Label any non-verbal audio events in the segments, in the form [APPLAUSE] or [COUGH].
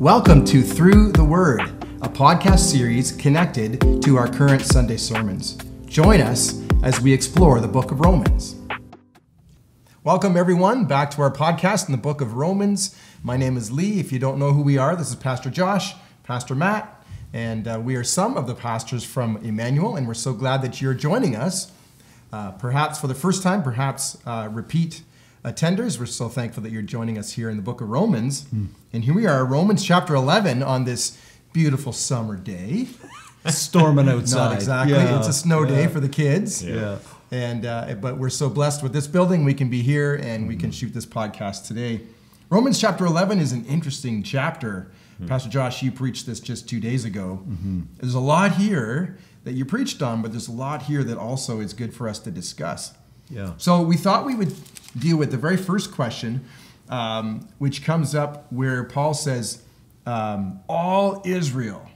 Welcome to Through the Word, a podcast series connected to our current Sunday sermons. Join us as we explore the book of Romans. Welcome, everyone, back to our podcast in the book of Romans. My name is Lee. If you don't know who we are, this is Pastor Josh, Pastor Matt, and uh, we are some of the pastors from Emmanuel, and we're so glad that you're joining us. Uh, perhaps for the first time, perhaps uh, repeat attenders. We're so thankful that you're joining us here in the book of Romans. Mm. And here we are, Romans chapter 11, on this beautiful summer day. Storming outside. Not exactly. Yeah. It's a snow yeah. day for the kids. Yeah. And uh, but we're so blessed with this building. We can be here and we can shoot this podcast today. Romans chapter 11 is an interesting chapter. Mm-hmm. Pastor Josh, you preached this just two days ago. Mm-hmm. There's a lot here that you preached on, but there's a lot here that also is good for us to discuss. Yeah. So we thought we would deal with the very first question, um, which comes up where Paul says, um, "All Israel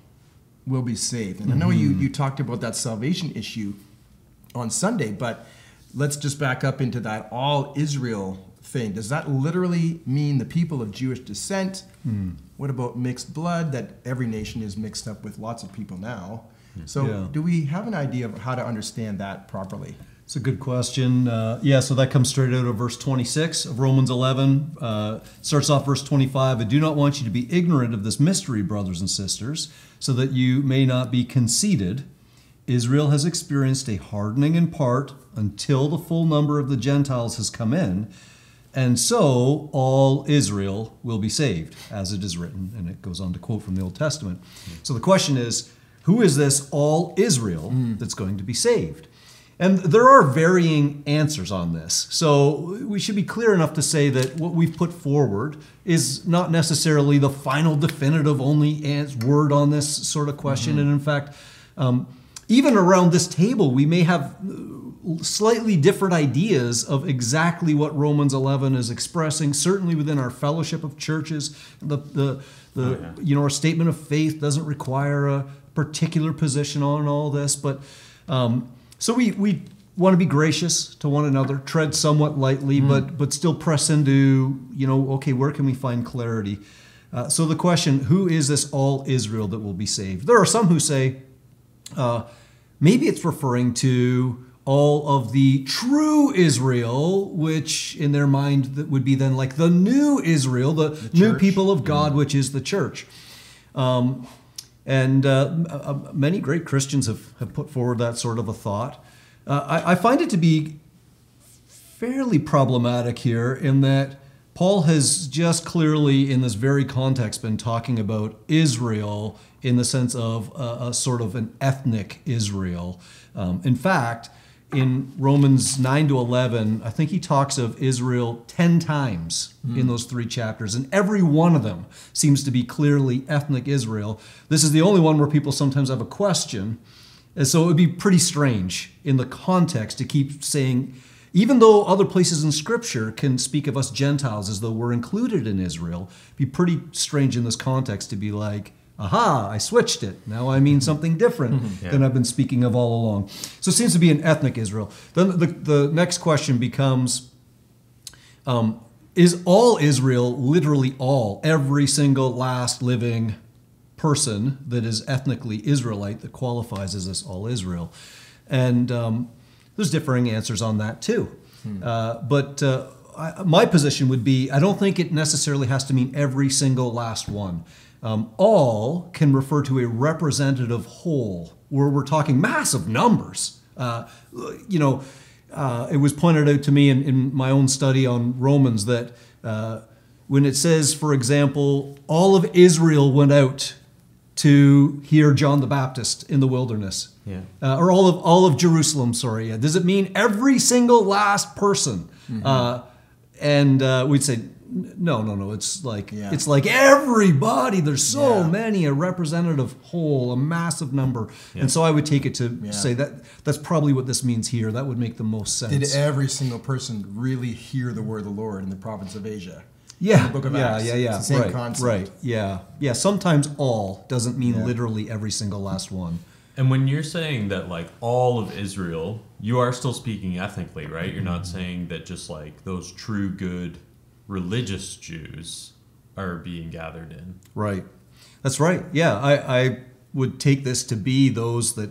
will be saved." And. I know you mm-hmm. you talked about that salvation issue on Sunday, but let's just back up into that all Israel thing. Does that literally mean the people of Jewish descent? Mm. What about mixed blood? That every nation is mixed up with lots of people now. So, yeah. do we have an idea of how to understand that properly? It's a good question. Uh, yeah, so that comes straight out of verse 26 of Romans 11. Uh, starts off verse 25. I do not want you to be ignorant of this mystery, brothers and sisters, so that you may not be conceited. Israel has experienced a hardening in part until the full number of the Gentiles has come in. And so all Israel will be saved, as it is written. And it goes on to quote from the Old Testament. So the question is who is this all Israel mm. that's going to be saved? And there are varying answers on this. So we should be clear enough to say that what we've put forward is not necessarily the final definitive only word on this sort of question. Mm-hmm. And in fact, um, even around this table, we may have uh, slightly different ideas of exactly what Romans 11 is expressing. Certainly within our fellowship of churches, the, the, the oh, yeah. you know our statement of faith doesn't require a particular position on all this, but um, so we, we want to be gracious to one another, tread somewhat lightly, mm. but, but still press into, you know, okay, where can we find clarity? Uh, so the question, who is this all Israel that will be saved? There are some who say uh, maybe it's referring to all of the true Israel, which in their mind that would be then like the new Israel, the, the new people of God, mm. which is the church. Um, and uh, uh, many great Christians have, have put forward that sort of a thought. Uh, I, I, find it to be fairly problematic here in that Paul has just clearly, in this very context, been talking about Israel in the sense of a, a sort of an ethnic Israel. Um, in fact, in Romans 9 to 11, I think he talks of Israel 10 times mm. in those three chapters, and every one of them seems to be clearly ethnic Israel. This is the only one where people sometimes have a question. And so it would be pretty strange in the context to keep saying, even though other places in Scripture can speak of us Gentiles as though we're included in Israel, it'd be pretty strange in this context to be like, aha, I switched it. Now I mean something different [LAUGHS] yeah. than I've been speaking of all along. So it seems to be an ethnic Israel. Then the, the next question becomes um, Is all Israel literally all, every single last living person that is ethnically Israelite that qualifies as this all Israel? And um, there's differing answers on that too. Hmm. Uh, but uh, I, my position would be I don't think it necessarily has to mean every single last one. Um, all can refer to a representative whole, where we're talking massive numbers. Uh, you know, uh, it was pointed out to me in, in, my own study on Romans that uh, when it says, for example, all of Israel went out to hear John the Baptist in the wilderness, yeah. Uh, or all of all of Jerusalem. Sorry, does it mean every single last person? Mm-hmm. Uh, and uh, we'd say no, no, no. It's like yeah. it's like everybody. There's so yeah. many, a representative whole, a massive number. Yeah. And so I would take it to say that that's probably what this means here. That would make the most sense. Did every single person really hear the word of the Lord in the province of Asia? Yeah, book of yeah, Acts. yeah, yeah. same right, concept. Right. Yeah, yeah. Sometimes all doesn't mean literally every single last one. And when you're saying that, like all of Israel, you are still speaking ethnically, right? You're not mm-hmm. saying that just like those true good religious Jews are being gathered in. Right. That's right. Yeah, I, I would take this to be those that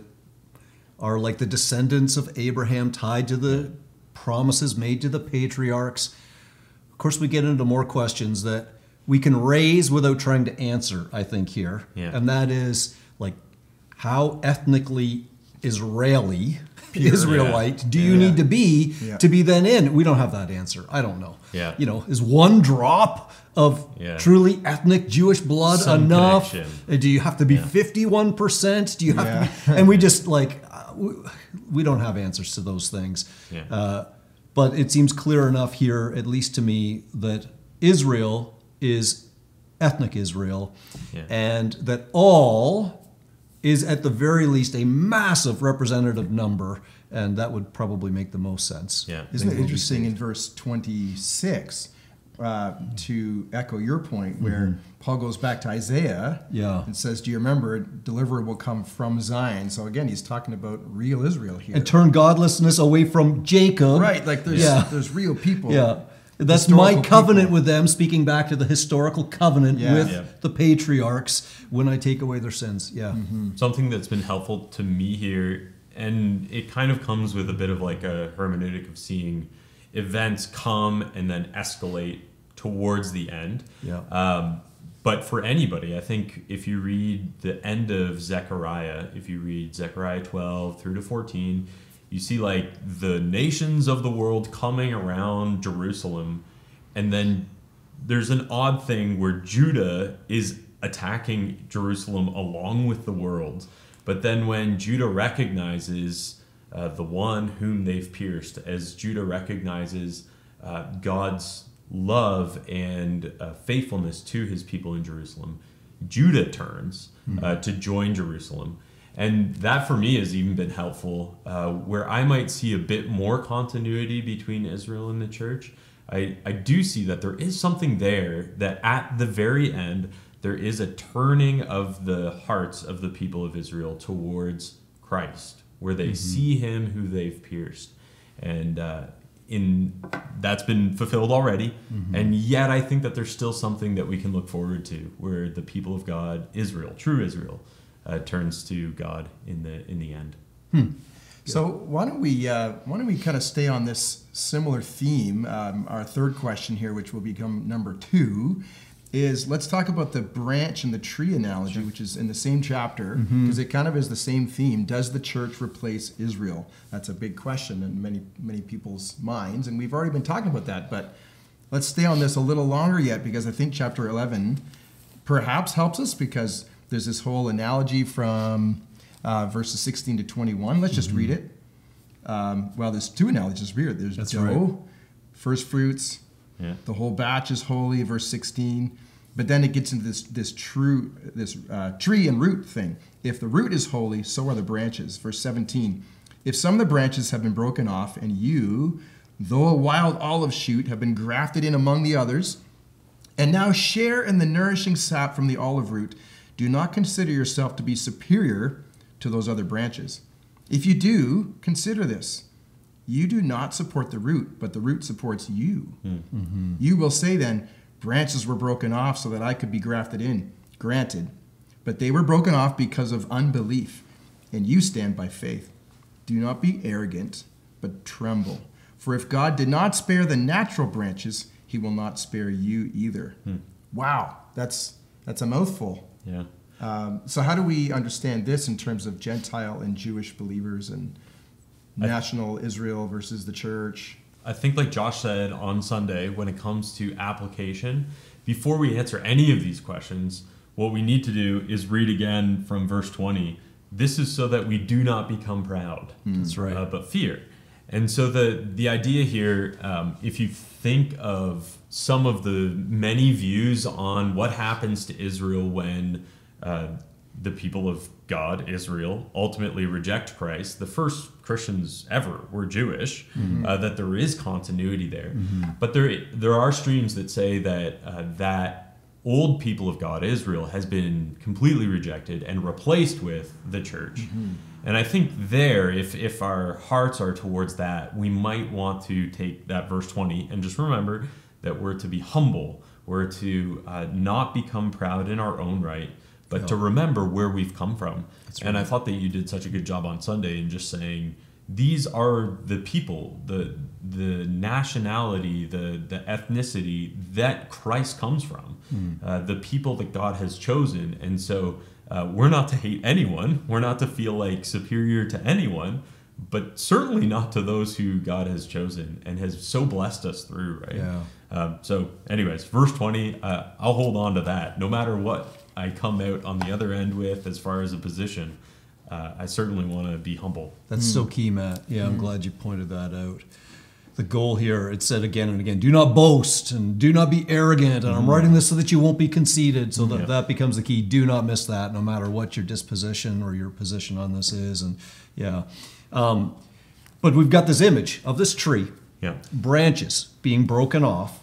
are like the descendants of Abraham tied to the promises made to the patriarchs. Of course, we get into more questions that we can raise without trying to answer, I think, here. Yeah. And that is like how ethnically Israeli, Israelite, do you Yeah. need to be Yeah. to be then in? We don't have that answer. I don't know. Yeah. You know, is one drop of Yeah. truly ethnic Jewish blood Some enough? connection. Do you have to be Yeah. fifty-one percent? Do you have Yeah. to be? And we [LAUGHS] just like uh, we, we don't have answers to those things. Yeah. Uh, but it seems clear enough here, at least to me, that Israel is ethnic Israel, Yeah. and that all is at the very least a massive representative number, and that would probably make the most sense. Yeah. Isn't it interesting in verse 26 uh, to echo your point where Paul goes back to Isaiah Mm-hmm. Yeah. and says, Do you remember, deliverer will come from Zion? So again, he's talking about real Israel here. And turn godlessness away from Jacob. right, like there's, Yeah. there's real people. Yeah. That's my covenant people. with them, speaking back to the historical covenant Yeah. with Yeah. the patriarchs when I take away their sins. Yeah. Mm-hmm. Something that's been helpful to me here, and it kind of comes with a bit of like a hermeneutic of seeing events come and then escalate towards the end. Yeah. Um, but for anybody, I think if you read the end of Zechariah, if you read Zechariah 12 through to 14, you see like the nations of the world coming around Jerusalem, and then there's an odd thing where Judah is attacking Jerusalem along with the world. But then when Judah recognizes uh, the one whom they've pierced, as Judah recognizes uh, God's love and uh, faithfulness to his people in Jerusalem, Judah turns uh, to join Jerusalem. And that for me has even been helpful, uh, where I might see a bit more continuity between Israel and the church. I, I do see that there is something there that at the very end, there is a turning of the hearts of the people of Israel towards Christ, where they see him who they've pierced. And uh, in that's been fulfilled already. And yet I think that there's still something that we can look forward to where the people of God, Israel, true Israel, uh, turns to God in the in the end. So why don't we uh, why don't we kind of stay on this similar theme? Um, our third question here, which will become number two, is let's talk about the branch and the tree analogy, which is in the same chapter because it kind of is the same theme. Does the church replace Israel? That's a big question in many many people's minds, and we've already been talking about that. But let's stay on this a little longer yet because I think chapter eleven perhaps helps us because there's this whole analogy from uh, verses 16 to 21. Let's just read it. Um, well, there's two analogies here. There's That's dough, right. first fruits, Yeah. the whole batch is holy, verse 16. But then it gets into this this true this uh, tree and root thing. If the root is holy, so are the branches. Verse 17. If some of the branches have been broken off, and you, though a wild olive shoot, have been grafted in among the others, and now share in the nourishing sap from the olive root, do not consider yourself to be superior to those other branches. If you do, consider this. You do not support the root, but the root supports you. Hmm. You will say then, Branches were broken off so that I could be grafted in. Granted. But they were broken off because of unbelief, and you stand by faith. Do not be arrogant, but tremble. For if God did not spare the natural branches, he will not spare you either. Hmm. Wow, that's that's a mouthful. Yeah. Um, so how do we understand this in terms of Gentile and Jewish believers and national Israel versus the church? I think, like Josh said on Sunday, when it comes to application, before we answer any of these questions, what we need to do is read again from verse 20. This is so that we do not become proud, That's right. uh, but fear. And so the the idea here, um, if you think of some of the many views on what happens to Israel when uh, the people of God, Israel, ultimately reject Christ, the first Christians ever were Jewish. Uh, that there is continuity there, but there there are streams that say that uh, that old people of God, Israel, has been completely rejected and replaced with the church. And I think there, if if our hearts are towards that, we might want to take that verse 20 and just remember that we're to be humble, we're to uh, not become proud in our own right, but to remember where we've come from. And I thought that you did such a good job on Sunday in just saying these are the people, the the nationality, the the ethnicity that Christ comes from, uh, the people that God has chosen, and so uh, we're not to hate anyone, we're not to feel like superior to anyone, but certainly not to those who God has chosen and has so blessed us through, right? Yeah. Um, so, anyways, verse 20, uh, I'll hold on to that. No matter what I come out on the other end with as far as a position, uh, I certainly want to be humble. That's so key, Matt. Yeah, I'm glad you pointed that out. The goal here, it said again and again, do not boast and do not be arrogant. And I'm writing this so that you won't be conceited. So that, Yeah. that becomes the key. Do not miss that, no matter what your disposition or your position on this is. And yeah. Um, but we've got this image of this tree, Yeah. branches being broken off,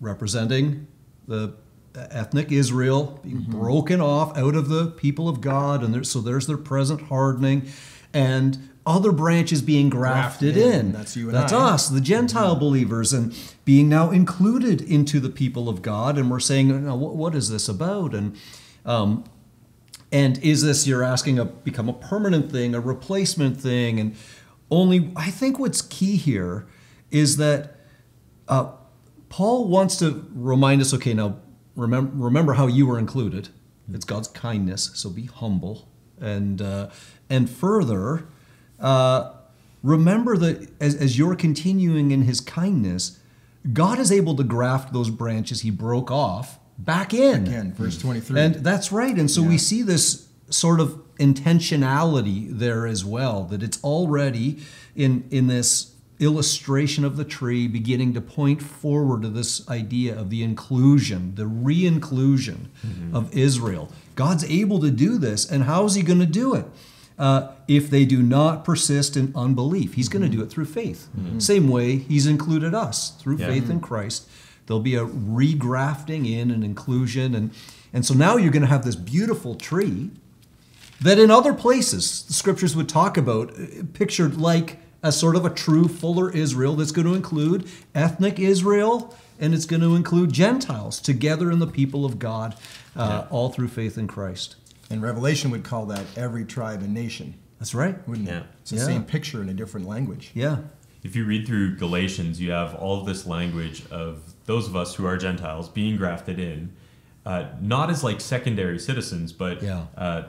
representing the ethnic Israel being broken off out of the people of God, and there, so there's their present hardening, and other branches being grafted, Grafted in. in. That's you and That's I. us, the Gentile believers, and being now included into the people of God. And we're saying, now, what, what is this about? And um, and is this you're asking a become a permanent thing, a replacement thing? And only I think what's key here is that uh, Paul wants to remind us. Okay, now remember remember how you were included. It's God's kindness, so be humble, and uh, and further, uh, remember that as, as you're continuing in His kindness, God is able to graft those branches He broke off back in. Again, verse 23. And that's right. And so we see this sort of intentionality there as well, that it's already in, in this illustration of the tree beginning to point forward to this idea of the inclusion, the re inclusion of Israel. God's able to do this, and how is He going to do it? Uh, if they do not persist in unbelief, He's going to do it through faith. Same way He's included us through Yeah. faith in Christ. There'll be a regrafting in and inclusion. And, and so now you're going to have this beautiful tree that in other places the scriptures would talk about, uh, pictured like a sort of a true fuller Israel that's going to include ethnic Israel and it's going to include Gentiles together in the people of God, uh, all through faith in Christ. And Revelation would call that every tribe and nation, That's right. wouldn't Yeah. it? It's the Yeah. same picture in a different language. Yeah. If you read through Galatians, you have all of this language of those of us who are Gentiles being grafted in, uh, not as like secondary citizens, but Yeah. uh,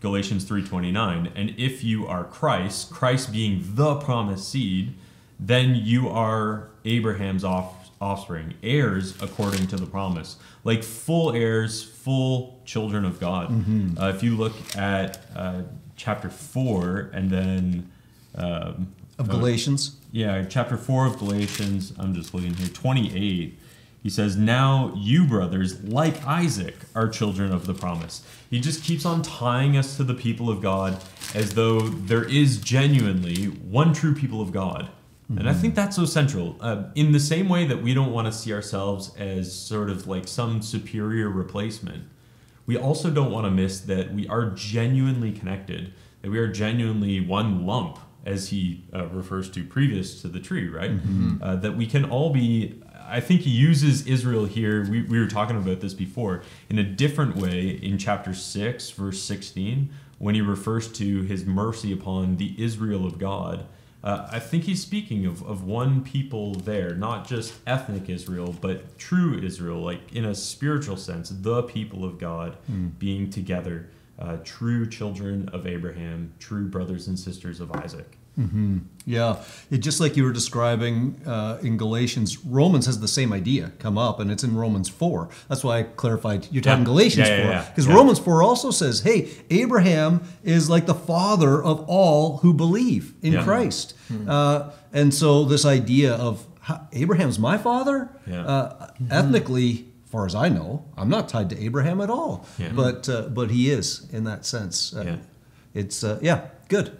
Galatians 3:29, and if you are Christ, Christ being the promised seed, then you are Abraham's off, offspring, heirs according to the promise, like full heirs, full children of God. Uh, if you look at uh, chapter four, and then um, Of uh, Galatians. yeah, chapter 4 of Galatians, I'm just looking here, 28. He says, Now you, brothers, like Isaac, are children of the promise. He just keeps on tying us to the people of God as though there is genuinely one true people of God. And I think that's so central. Uh, in the same way that we don't want to see ourselves as sort of like some superior replacement, we also don't want to miss that we are genuinely connected, that we are genuinely one lump, as he uh, refers to previous to the tree, right? Uh, that we can all be. I think he uses Israel here. We, we were talking about this before in a different way in chapter 6, verse 16, when he refers to his mercy upon the Israel of God. Uh, I think he's speaking of, of one people there, not just ethnic Israel, but true Israel, like in a spiritual sense, the people of God being together, uh, true children of Abraham, true brothers and sisters of Isaac. Yeah, it, just like you were describing uh, in Galatians, Romans has the same idea come up, and it's in Romans 4. That's why I clarified you're talking Yeah. Galatians Yeah, yeah, 4. yeah. Because. Romans 4 also says, hey, Abraham is like the father of all who believe in. Christ. Uh, and so this idea of "Ha- Abraham's my father, Yeah. uh, ethnically, far as I know, I'm not tied to Abraham at all. Yeah. But, uh, but he is in that sense. Uh, Yeah. It's, uh, yeah, good.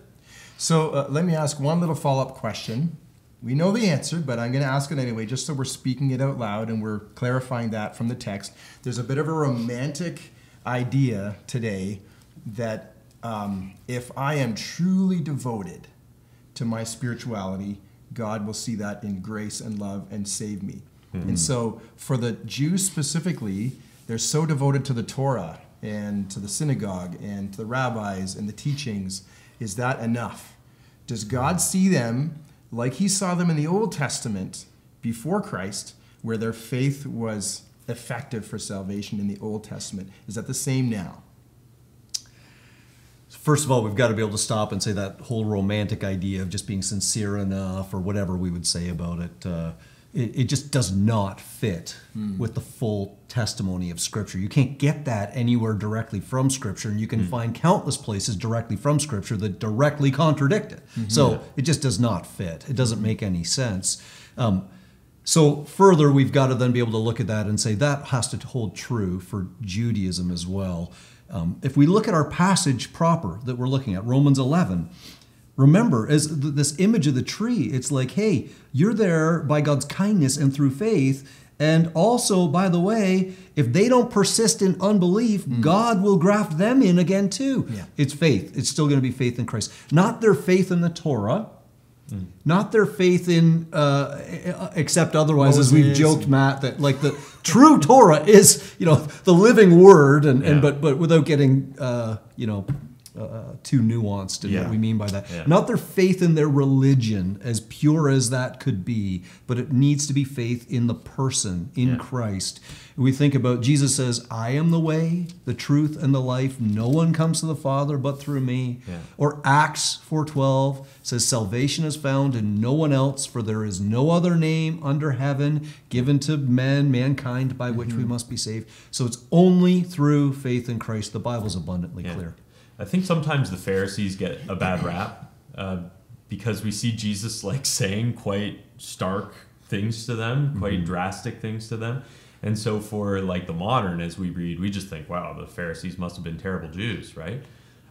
So uh, let me ask one little follow up question. We know the answer, but I'm going to ask it anyway, just so we're speaking it out loud and we're clarifying that from the text. There's a bit of a romantic idea today that um, if I am truly devoted to my spirituality, God will see that in grace and love and save me. And so, for the Jews specifically, they're so devoted to the Torah and to the synagogue and to the rabbis and the teachings. Is that enough? Does God see them like he saw them in the Old Testament before Christ, where their faith was effective for salvation in the Old Testament? Is that the same now? First of all, we've got to be able to stop and say that whole romantic idea of just being sincere enough or whatever we would say about it. Uh, it, it just does not fit with the full testimony of Scripture. You can't get that anywhere directly from Scripture, and you can find countless places directly from Scripture that directly contradict it. So it just does not fit. It doesn't make any sense. Um, so further, we've got to then be able to look at that and say that has to hold true for Judaism as well. Um, if we look at our passage proper that we're looking at, Romans 11, remember as th- this image of the tree, it's like, hey, you're there by God's kindness and through faith. And also, by the way, if they don't persist in unbelief, God will graft them in again too. Yeah. It's faith. It's still going to be faith in Christ. Not their faith in the Torah, not their faith in uh, except otherwise as we've joked matt that like the true torah is you know the living word and, and but but without getting uh, you know uh, too nuanced in Yeah. what we mean by that Yeah. not their faith in their religion as pure as that could be but it needs to be faith in the person in Yeah. christ we think about jesus says i am the way the truth and the life no one comes to the father but through me or Acts 4:12 says salvation is found in no one else for there is no other name under heaven given to men mankind by which we must be saved. So it's only through faith in Christ the Bible's abundantly clear. I think sometimes the Pharisees get a bad rap uh, because we see Jesus like [LAUGHS] saying quite stark things to them, quite drastic things to them. And so for like the modern, as we read, we just think, wow, the Pharisees must have been terrible Jews, right?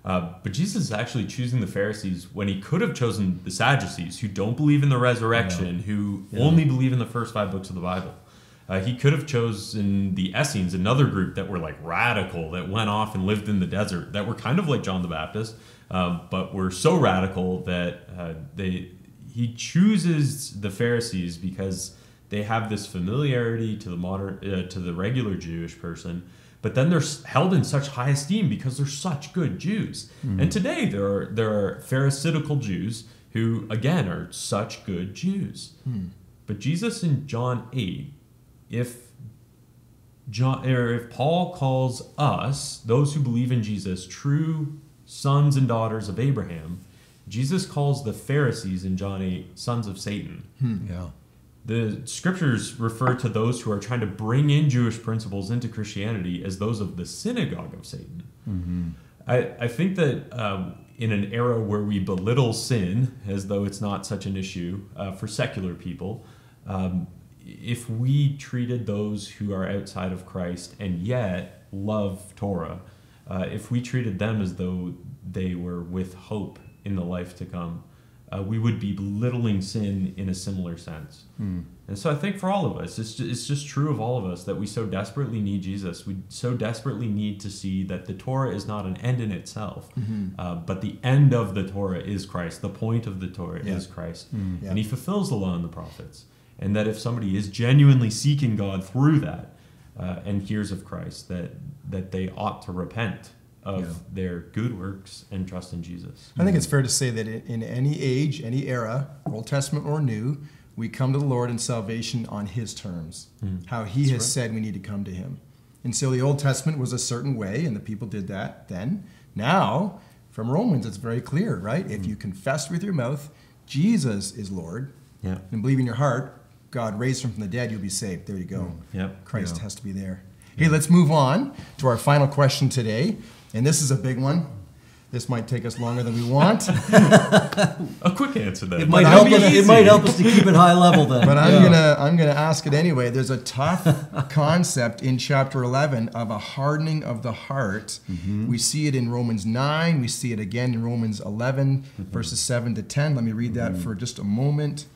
Uh, but Jesus is actually choosing the Pharisees when he could have chosen the Sadducees, who don't believe in the resurrection, who only believe in the first five books of the Bible. Uh, he could have chosen the Essenes, another group that were like radical, that went off and lived in the desert, that were kind of like John the Baptist, um, but were so radical that uh, they he chooses the Pharisees because they have this familiarity to the modern uh, to the regular Jewish person, but then they're held in such high esteem because they're such good Jews. And today there are there are Pharisaical Jews who again are such good Jews. But Jesus in John 8, if John or if Paul calls us, those who believe in Jesus, true sons and daughters of Abraham, Jesus calls the Pharisees in John 8 sons of Satan. Yeah. The scriptures refer to those who are trying to bring in Jewish principles into Christianity as those of the synagogue of Satan. I, I think that um, in an era where we belittle sin as though it's not such an issue uh, for secular people, um, if we treated those who are outside of Christ and yet love Torah, uh, if we treated them as though they were with hope in the life to come, uh, we would be belittling sin in a similar sense. And so I think for all of us, it's just, it's just true of all of us that we so desperately need Jesus. We so desperately need to see that the Torah is not an end in itself, uh, but the end of the Torah is Christ. The point of the Torah Yeah. is Christ. Yeah. And he fulfills the law and the prophets. And that if somebody is genuinely seeking God through that uh, and hears of Christ, that, that they ought to repent of Yeah. their good works and trust in Jesus. I think it's fair to say that in any age, any era, Old Testament or New, we come to the Lord in salvation on His terms, how He has said we need to come to Him. And so the Old Testament was a certain way, and the people did that then. Now, from Romans, it's very clear, right? If you confess with your mouth Jesus is Lord Yeah. and believe in your heart God raised him from the dead, you'll be saved. There you go. Mm. Yep. Christ Yeah. has to be there. Hey, let's move on to our final question today. And this is a big one. This might take us longer than we want, [LAUGHS] A quick answer then. It might help us. It might help us to keep it high level then. but I'm Yeah. gonna I'm gonna ask it anyway. There's a tough [LAUGHS] concept in chapter 11 of a hardening of the heart. Mm-hmm. We see it in Romans 9. We see it again in Romans 11, mm-hmm. verses 7 to 10. Let me read that mm-hmm. for just a moment.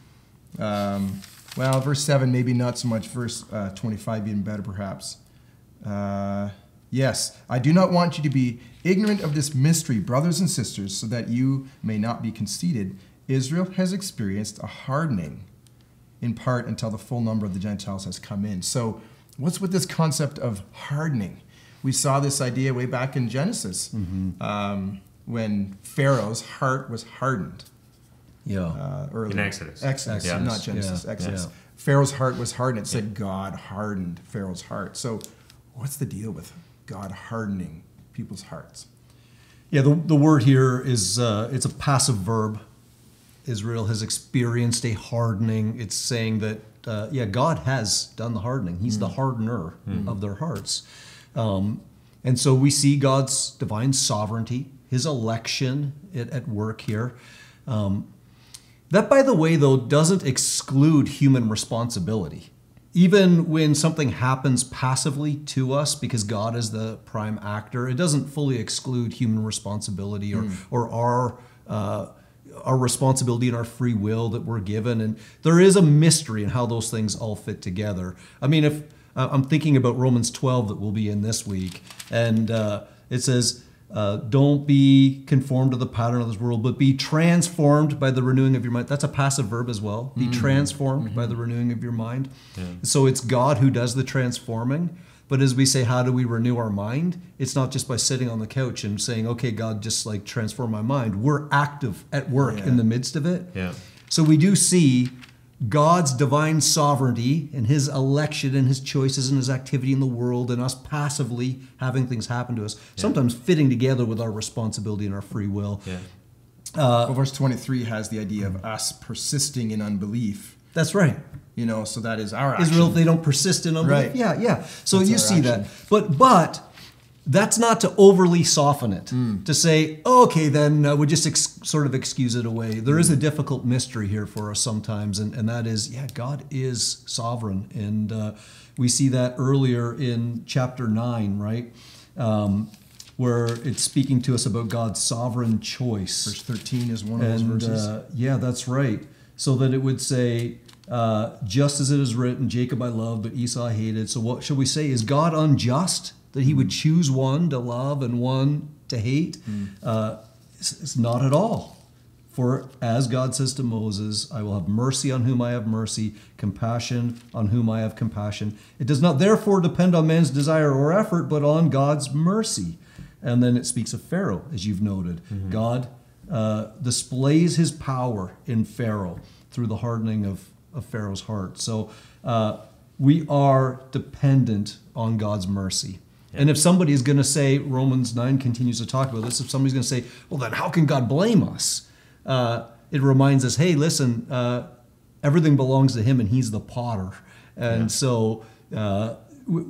Um, well, verse 7, maybe not so much. Verse uh, 25, even better, perhaps. Uh, yes, I do not want you to be ignorant of this mystery, brothers and sisters, so that you may not be conceited. Israel has experienced a hardening, in part until the full number of the Gentiles has come in. So, what's with this concept of hardening? We saw this idea way back in Genesis um, when Pharaoh's heart was hardened. Yeah. Uh, early. In Exodus. Exodus, Yeah. not Genesis. Yeah. Exodus. Yeah. Pharaoh's heart was hardened. It said God hardened Pharaoh's heart. So, what's the deal with God hardening people's hearts? Yeah, the, the word here is uh, it's a passive verb. Israel has experienced a hardening. It's saying that uh, yeah, God has done the hardening. He's the hardener of their hearts, um, and so we see God's divine sovereignty, His election at, at work here. Um, that, by the way, though, doesn't exclude human responsibility. Even when something happens passively to us because God is the prime actor, it doesn't fully exclude human responsibility or, or our, uh, our responsibility and our free will that we're given. And there is a mystery in how those things all fit together. I mean, if uh, I'm thinking about Romans 12 that we'll be in this week, and uh, it says, uh, don't be conformed to the pattern of this world, but be transformed by the renewing of your mind. That's a passive verb as well. Be transformed by the renewing of your mind. So it's God who does the transforming. But as we say, how do we renew our mind? It's not just by sitting on the couch and saying, okay, God, just like transform my mind. We're active at work Yeah. in the midst of it. Yeah. So we do see God's divine sovereignty and his election and his choices and his activity in the world and us passively having things happen to us, sometimes fitting together with our responsibility and our free will. Yeah. Uh, well, verse 23 has the idea of us persisting in unbelief. That's right. You know, so that is our action. Israel, if they don't persist in unbelief. Right. Yeah, yeah. So That's you our see that. But but that's not to overly soften it. Hmm. To say, okay, then uh, we just sort of excuse it away. There is a difficult mystery here for us sometimes, and, and that is, yeah, God is sovereign. And uh, we see that earlier in chapter 9, right? Um, where it's speaking to us about God's sovereign choice. Verse 13 is one of those And verses. uh, yeah, that's right. So that it would say, uh, just as it is written, Jacob I loved, but Esau I hated. So what shall we say? Is God unjust that he would choose one to love and one to hate? Uh, it's, it's not at all. For as God says to Moses, I will have mercy on whom I have mercy, compassion on whom I have compassion. It does not therefore depend on man's desire or effort, but on God's mercy. And then it speaks of Pharaoh, as you've noted. God uh, displays his power in Pharaoh through the hardening of, of Pharaoh's heart. So uh, we are dependent on God's mercy. And if somebody is going to say, Romans 9 continues to talk about this, if somebody's going to say, well, then how can God blame us? Uh, it reminds us, hey, listen, uh, everything belongs to him and he's the potter. And so uh, we,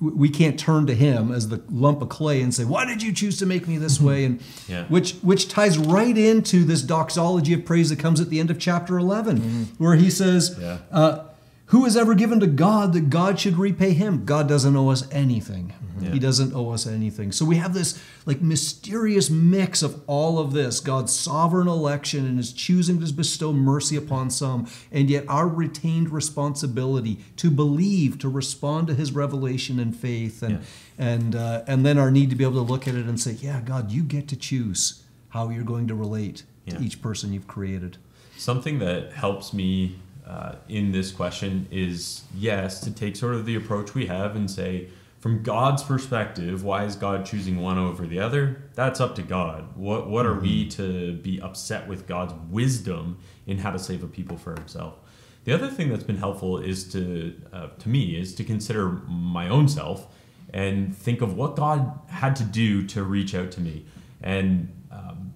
we can't turn to him as the lump of clay and say, why did you choose to make me this way? And Yeah. which, which ties right into this doxology of praise that comes at the end of chapter 11, where he says, Yeah. uh, who has ever given to God that God should repay him? God doesn't owe us anything. Yeah. He doesn't owe us anything. So we have this like mysterious mix of all of this God's sovereign election and his choosing to bestow mercy upon some, and yet our retained responsibility to believe, to respond to his revelation in faith, and and uh, and then our need to be able to look at it and say, yeah, God, you get to choose how you're going to relate Yeah. to each person you've created. Something that helps me uh, in this question is yes, to take sort of the approach we have and say, from God's perspective, why is God choosing one over the other? That's up to God. What what are we to be upset with God's wisdom in how to save a people for Himself? The other thing that's been helpful is to uh, to me is to consider my own self and think of what God had to do to reach out to me. And um,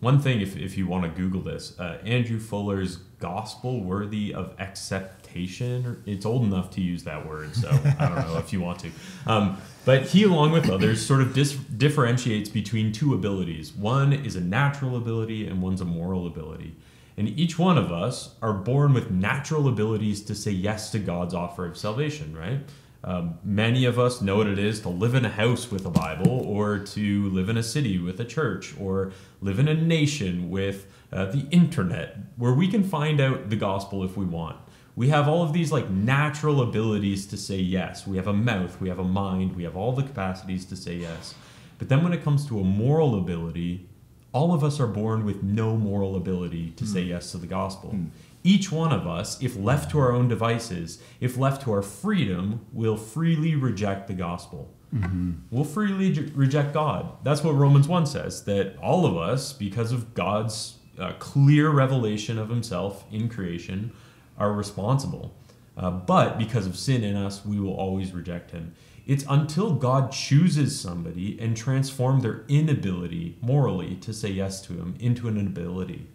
one thing, if, if you want to Google this, uh, Andrew Fuller's Gospel Worthy of acceptation? It's old enough to use that word, so I don't know if you want to. Um, but he, along with others, sort of dis- differentiates between two abilities. One is a natural ability, and one's a moral ability. And each one of us are born with natural abilities to say yes to God's offer of salvation, right? Um, many of us know what it is to live in a house with a Bible, or to live in a city with a church, or live in a nation with uh, the internet, where we can find out the gospel if we want. We have all of these like natural abilities to say yes. We have a mouth, we have a mind, we have all the capacities to say yes. But then when it comes to a moral ability, all of us are born with no moral ability to say hmm. yes to the gospel. Hmm. Each one of us, if left to our own devices, if left to our freedom, will freely reject the gospel. Mm-hmm. We'll freely reject God. That's what Romans 1 says, that all of us, because of God's uh, clear revelation of himself in creation, are responsible. Uh, but because of sin in us, we will always reject him. It's until God chooses somebody and transforms their inability morally to say yes to him into an ability.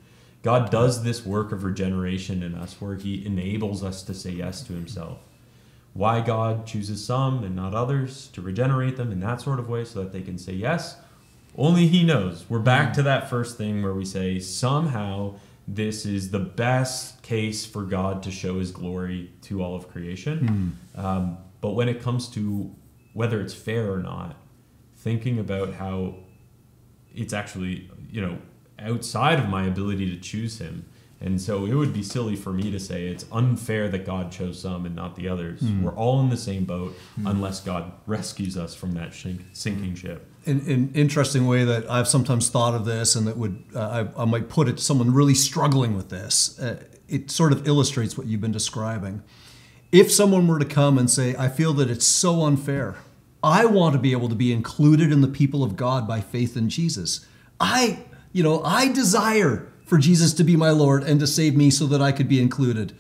God does this work of regeneration in us where he enables us to say yes to himself. Why God chooses some and not others to regenerate them in that sort of way so that they can say yes, only he knows. We're back to that first thing where we say somehow this is the best case for God to show his glory to all of creation. Um, but when it comes to whether it's fair or not, thinking about how it's actually, you know, outside of my ability to choose him. And so it would be silly for me to say it's unfair that God chose some and not the others. We're all in the same boat unless God rescues us from that sink, sinking ship. an, an interesting way that I've sometimes thought of this, and that would uh, I, I might put it to someone really struggling with this. Uh, it sort of illustrates what you've been describing. If someone were to come and say, "I feel that it's so unfair. I want to be able to be included in the people of God by faith in Jesus. I, you know, I desire for Jesus to be my Lord and to save me so that I could be included."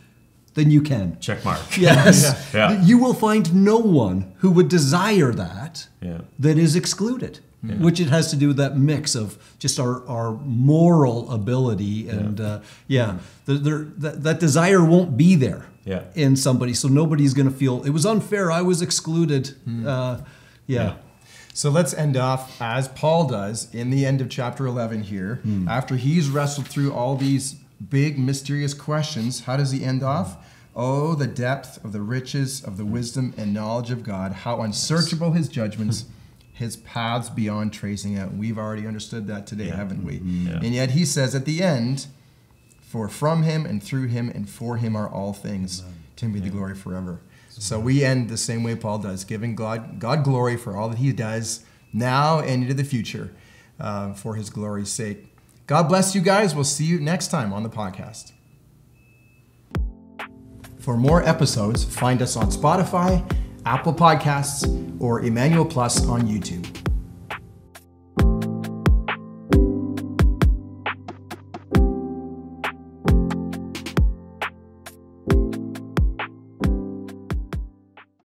Then you can. Check mark. [LAUGHS] Yes. [LAUGHS] Yeah. Yeah. You will find no one who would desire that Yeah. that is excluded, which it has to do with that mix of just our, our moral ability and uh, yeah, the, there, that, that desire won't be there Yeah. in somebody, so nobody's going to feel it was unfair. I was excluded. Uh, yeah. Yeah. So let's end off as Paul does in the end of chapter 11 here. Hmm. After he's wrestled through all these big, mysterious questions, how does he end off? Oh, the depth of the riches of the wisdom and knowledge of God, how unsearchable his judgments, [LAUGHS] his paths beyond tracing out. We've already understood that today, Yeah. haven't we? Mm-hmm. Yeah. And yet he says at the end, for from him and through him and for him are all things. To him be the glory forever. So we end the same way Paul does, giving God, God glory for all that he does now and into the future uh, for his glory's sake. God bless you guys. We'll see you next time on the podcast. For more episodes, find us on Spotify, Apple Podcasts, or Emmanuel Plus on YouTube.